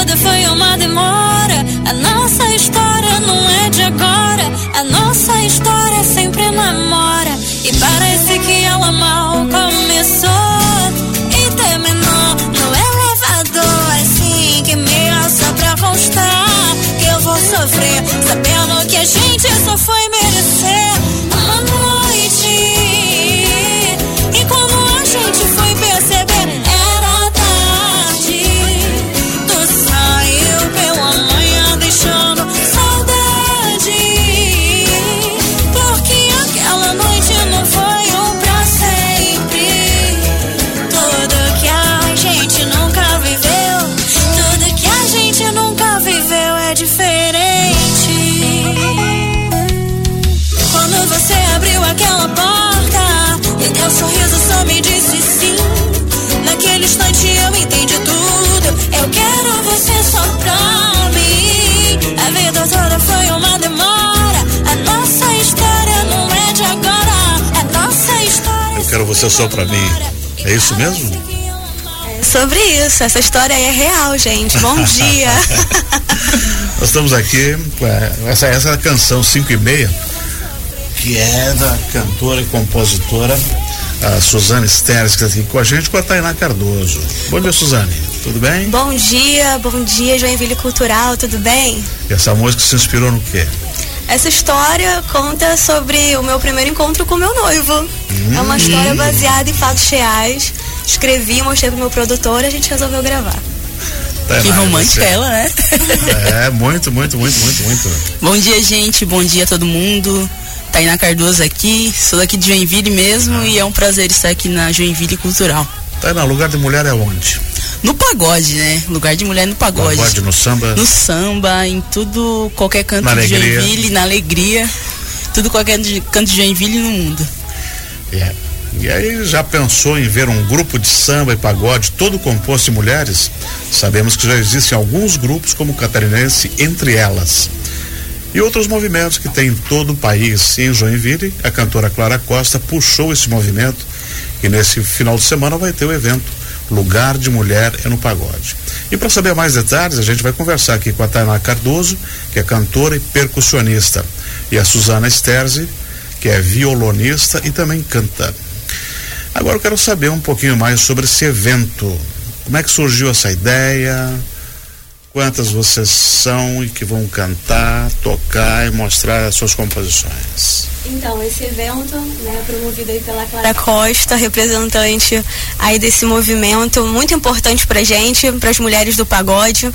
toda foi uma demora. A nossa história não é de agora. A nossa história quero você só pra mim. É isso mesmo? Sobre isso, essa história aí é real, gente. Bom dia. Nós estamos aqui com a- essa, essa canção 5 e meia, que é da cantora e compositora a Suzane Steres, que está aqui com a gente, com a Tainá Cardoso. Bom dia, Suzane. Tudo bem? bom dia, bom dia, Joinville Cultural, tudo bem? E essa música se inspirou no quê? Essa história conta sobre o meu primeiro encontro com meu noivo. É uma história baseada em fatos reais. Escrevi, mostrei pro meu produtor e a gente resolveu gravar. Que romântica ela, né? É, muito, muito, muito, muito, muito. Bom dia, gente. Bom dia a todo mundo. Tainá Cardoso aqui. Sou daqui de Joinville mesmo e é um prazer estar aqui na Joinville Cultural. Tainá, lugar de mulher é onde? No pagode, né? Lugar de mulher no pagode. Pagode no samba? No samba, em tudo, qualquer canto Na de alegria. Joinville, na alegria. Tudo qualquer canto de Joinville no mundo. É. E aí já pensou em ver um grupo de samba e pagode todo composto de mulheres? Sabemos que já existem alguns grupos como o catarinense entre elas. E outros movimentos que tem em todo o país. E em Joinville, a cantora Clara Costa puxou esse movimento e nesse final de semana vai ter o evento Lugar de Mulher é no Pagode. E para saber mais detalhes, a gente vai conversar aqui com a Tainá Cardoso, que é cantora e percussionista, e a Suzana Sterzi, que é violonista e também canta. Agora eu quero saber um pouquinho mais sobre esse evento. Como é que surgiu essa ideia? Quantas vocês são e que vão cantar, tocar e mostrar as suas composições? Então, esse evento, né, promovido aí pela Clara Costa, representante aí desse movimento muito importante pra gente, para as mulheres do pagode.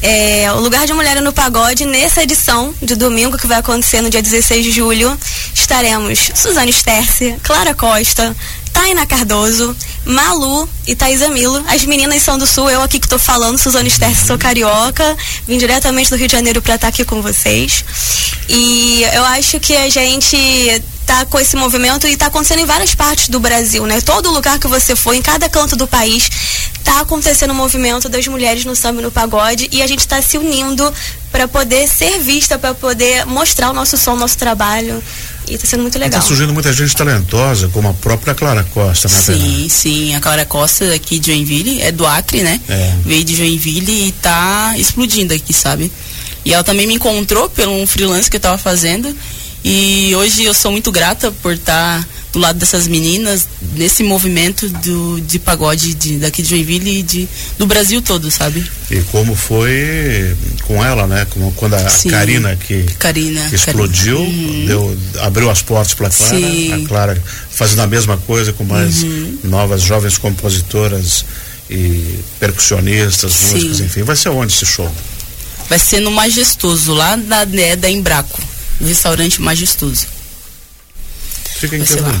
É, o lugar de mulher no pagode, nessa edição de domingo, que vai acontecer no dia 16 de julho, estaremos Suzane Sterce, Clara Costa, Taina Cardoso, Malu e Thaisa Milo. As meninas são do Sul, eu aqui que tô falando, Suzane Sterce, sou carioca, vim diretamente do Rio de Janeiro para estar aqui com vocês. E eu acho que a gente tá com esse movimento e tá acontecendo em várias partes do Brasil, né? Todo lugar que você for, em cada canto do país, tá acontecendo o movimento das mulheres no samba e no pagode e a gente tá se unindo para poder ser vista, para poder mostrar o nosso som, o nosso trabalho. E tá sendo muito legal. Está surgindo muita gente talentosa, como a própria Clara Costa, né? Sim, sim. A Clara Costa aqui de Joinville, é do Acre, né? É. Veio de Joinville e tá explodindo aqui, sabe? E ela também me encontrou pelo um freelance que eu tava fazendo. E hoje eu sou muito grata por estar do lado dessas meninas nesse movimento do, de pagode de, daqui de Joinville e de, do Brasil todo, sabe? E como foi com ela, né? Como quando a Sim. Karina que Karina. explodiu, Karina. Uhum. deu, abriu as portas para Clara, Sim. Uhum. a Clara fazendo a mesma coisa com mais novas jovens compositoras e percussionistas, Sim. músicos, enfim. Vai ser onde esse show? Vai ser no Majestoso, lá da, né, da Embraco. No restaurante Majestoso. Fica em que rua?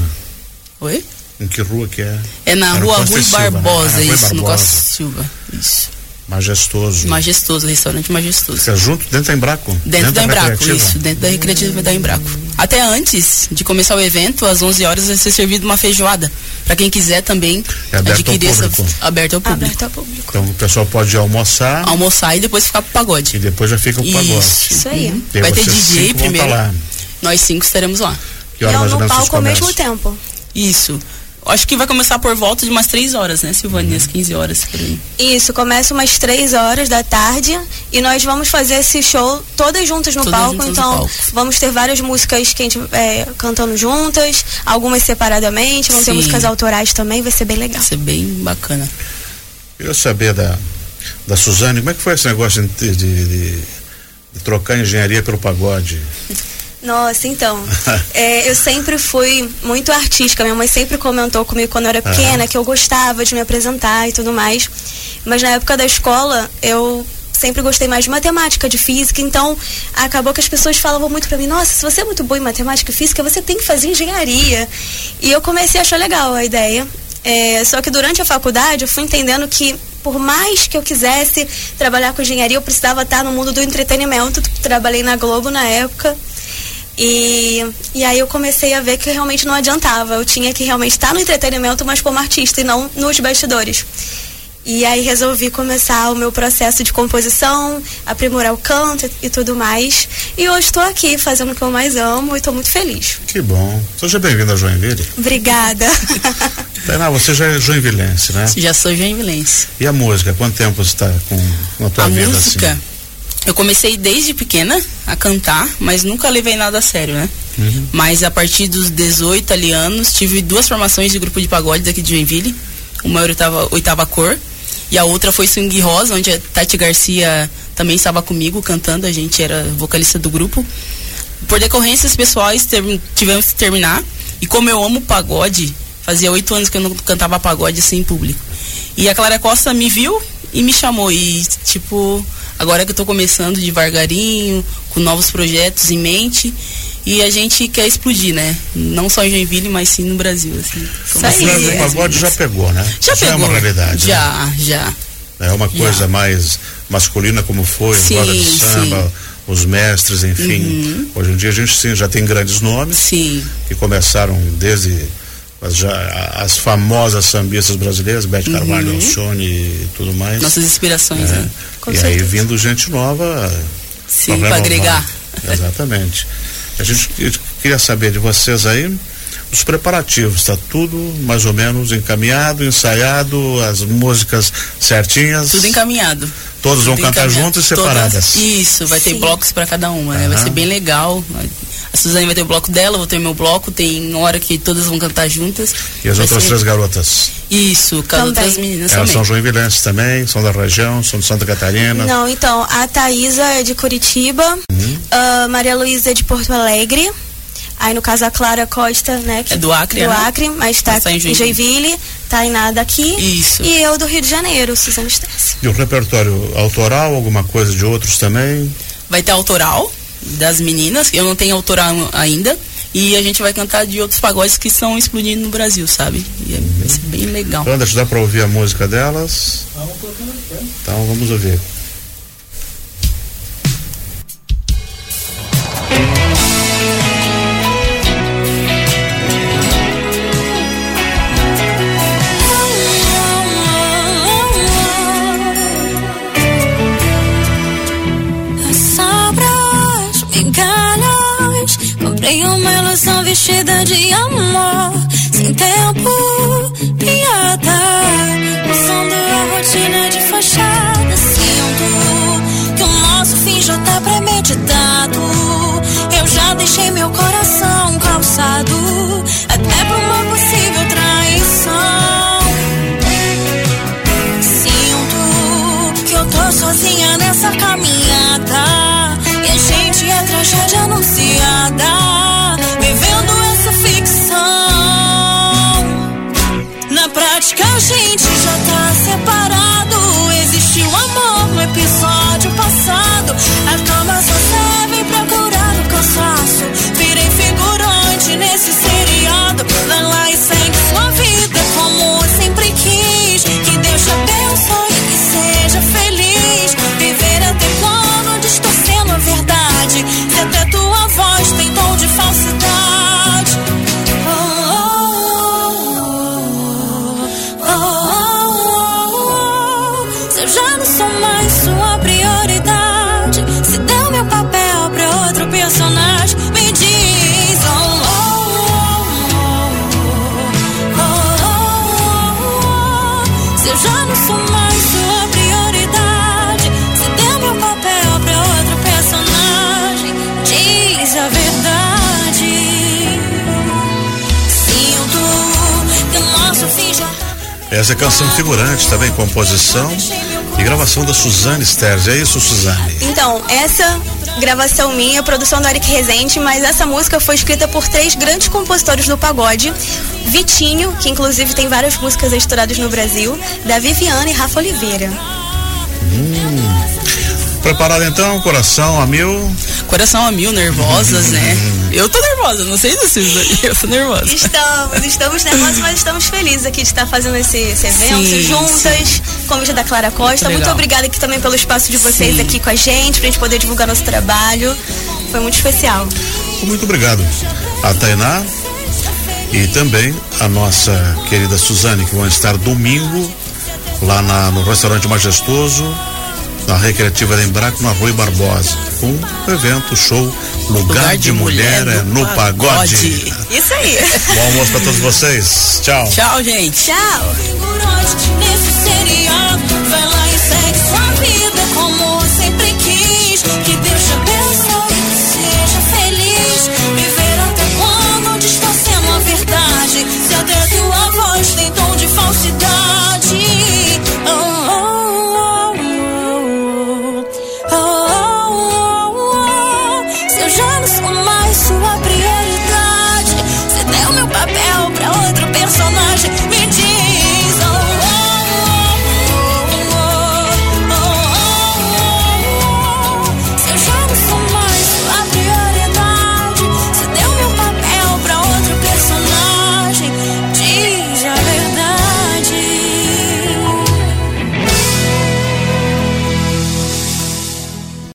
Oi? Em que rua que é? É na no rua Costa Rui né? Barbosa, Rui isso, no Barbosa. Costa Silva. Isso. Majestoso. Majestoso, restaurante majestoso. Fica junto dentro da Embraco? Dentro, da Embraco, Recreativa? isso, dentro da recreativa da Embraco. Até antes de começar o evento, às 11 horas vai ser servido uma feijoada. Pra quem quiser também É aberto ao adquirir essa público. aberto ao público. Aberto ao público. Então o pessoal pode almoçar Almoçar e depois ficar pro e pagode. depois já fica o pagode. Isso. Isso aí. Uhum. E Vai ter DJ primeiro. tá lá. Nós cinco estaremos lá. Que E hora mais ou no menos vocês palco ao mesmo tempo. Isso. acho que vai começar por volta de umas três horas, né, Silvânia? Às 15 horas por aí. Isso, começa umas três horas da tarde e nós vamos fazer esse show todas juntas no Todas palco. juntas no então, palco. vamos ter várias músicas que a gente é, cantando juntas, algumas separadamente, vão ter Sim. músicas autorais também, vai ser bem legal. Vai ser bem bacana. Queria saber da, da Suzane, como é que foi esse negócio de, de, de- de trocar engenharia pelo pagode? Nossa, então, é, eu sempre fui muito artística. Minha mãe sempre comentou comigo quando eu era pequena que eu gostava de me apresentar e tudo mais. Mas na época da escola, eu sempre gostei mais de matemática, de física. Então, acabou que as pessoas falavam muito pra mim: Nossa, se você é muito boa em matemática e física, você tem que fazer engenharia. E eu comecei a achar legal a ideia. É, só que durante a faculdade, eu fui entendendo que por mais que eu quisesse trabalhar com engenharia, eu precisava estar no mundo do entretenimento. Trabalhei na Globo na época. E, e aí eu comecei a ver que realmente não adiantava. Eu tinha que realmente estar no entretenimento, mas como artista e não nos bastidores. E aí resolvi começar o meu processo de composição, aprimorar o canto e tudo mais. E hoje estou aqui fazendo o que eu mais amo e estou muito feliz. Que bom. Seja bem-vindo a Joinville. Obrigada. Tainá, você já é joinvilense, né? Já sou joinvilense. E a música, quanto tempo você está com na tua a vida música, assim? Eu comecei desde pequena a cantar, mas nunca levei nada a sério, né? Uhum. Mas a partir dos 18 ali anos, tive duas formações de grupo de pagode daqui de Joinville. Uma era oitava, oitava cor e a outra foi Swing Rosa, onde a Tati Garcia também estava comigo cantando, a gente era vocalista do grupo. Por decorrências pessoais, ter- tivemos que terminar. E como eu amo pagode, fazia oito anos que eu não cantava pagode assim em público. E a Clara Costa me viu e me chamou. E, tipo, agora que eu tô começando devagarinho, com novos projetos em mente. E a gente quer explodir, né? Não só em Joinville, mas sim no Brasil. Assim. Isso Mas aí. o pagode já pegou, né? Já é pegou. uma realidade. né? Já, já. É uma coisa Já. mais masculina como foi, Sim, roda de samba, sim. os mestres, enfim. Uhum. Hoje em dia a gente sim, já tem grandes nomes Sim. que começaram desde as, já, as famosas sambistas brasileiras, Beth Carvalho, Alcione e tudo mais. Nossas inspirações, É. né? Com e aí certeza. vindo gente nova. Sim, para agregar. não. Exatamente. A gente que- queria saber de vocês aí os preparativos, está tudo mais ou menos encaminhado, ensaiado, as músicas certinhas. Tudo encaminhado. Todos vão Tudo cantar encaminhado. juntos e separadas. Todas- isso, vai ter Sim. blocos para cada uma, né? Vai ser bem legal. A Suzane vai ter o bloco dela, vou ter o meu bloco, tem hora que todas vão cantar juntas. E as Vai outras ser- três garotas? Isso, Também. outras meninas Elas também. são joinvilenses também, são da região, são de Santa Catarina. Não, então, a Thaísa é de Curitiba, Uhum. a Maria Luísa é de Porto Alegre. Aí, no caso, a Clara Costa, né? que- É do Acre, Do né? Acre, mas tá Mas tá em em Joinville. Joinville, Tainá daqui. Isso. E eu do Rio de Janeiro, Suzana Stessi. E o repertório autoral, alguma coisa de outros também? Vai ter autoral das meninas, eu não tenho autoral ainda. E a gente vai cantar de outros pagodes que estão explodindo no Brasil, sabe? E é- vai ser bem legal. Deixa dá para ouvir a música delas. Então vamos ouvir. Migalhas. Comprei uma ilusão vestida de amor. Sem tempo, piada. Usando a rotina de fachada. Sinto que o nosso fim já tá premeditado. Eu já deixei meu coração calçado. Eu já não sou mais sua prioridade. Se deu meu papel pra outro personagem, me diz. Oh, oh, oh, Se eu já não sou mais sua prioridade, se deu meu papel pra outro personagem, diz a verdade. Sinto que o nosso fim já. Essa é canção figurante também, composição gravação da Suzane Sterz. É isso, Suzane? Então, essa gravação minha, produção do Eric Rezende, mas essa música foi escrita por três grandes compositores do pagode. Vitinho, que inclusive tem várias músicas estouradas no Brasil, da Viviane e Rafa Oliveira. Hum. Preparado então, coração a mil? Coração a mil, nervosas, né? Eu tô nervosa, não sei se eu tô nervosa. Estamos, estamos nervosos, mas estamos felizes aqui de estar fazendo esse, esse evento sim, juntas, sim. convite da Clara Costa. Muito, muito obrigada aqui também pelo espaço de vocês sim. aqui com a gente, pra gente poder divulgar nosso trabalho. Foi muito especial. Muito obrigado. A Tainá e também a nossa querida Suzane, que vão estar domingo lá na, no restaurante Majestoso na Recreativa da Embraco, na Rui Barbosa. Um evento, show, lugar, lugar de, de, mulher, mulher no, no pagode. pagode. Isso aí. Bom almoço pra todos vocês. Tchau. Tchau, gente. Tchau.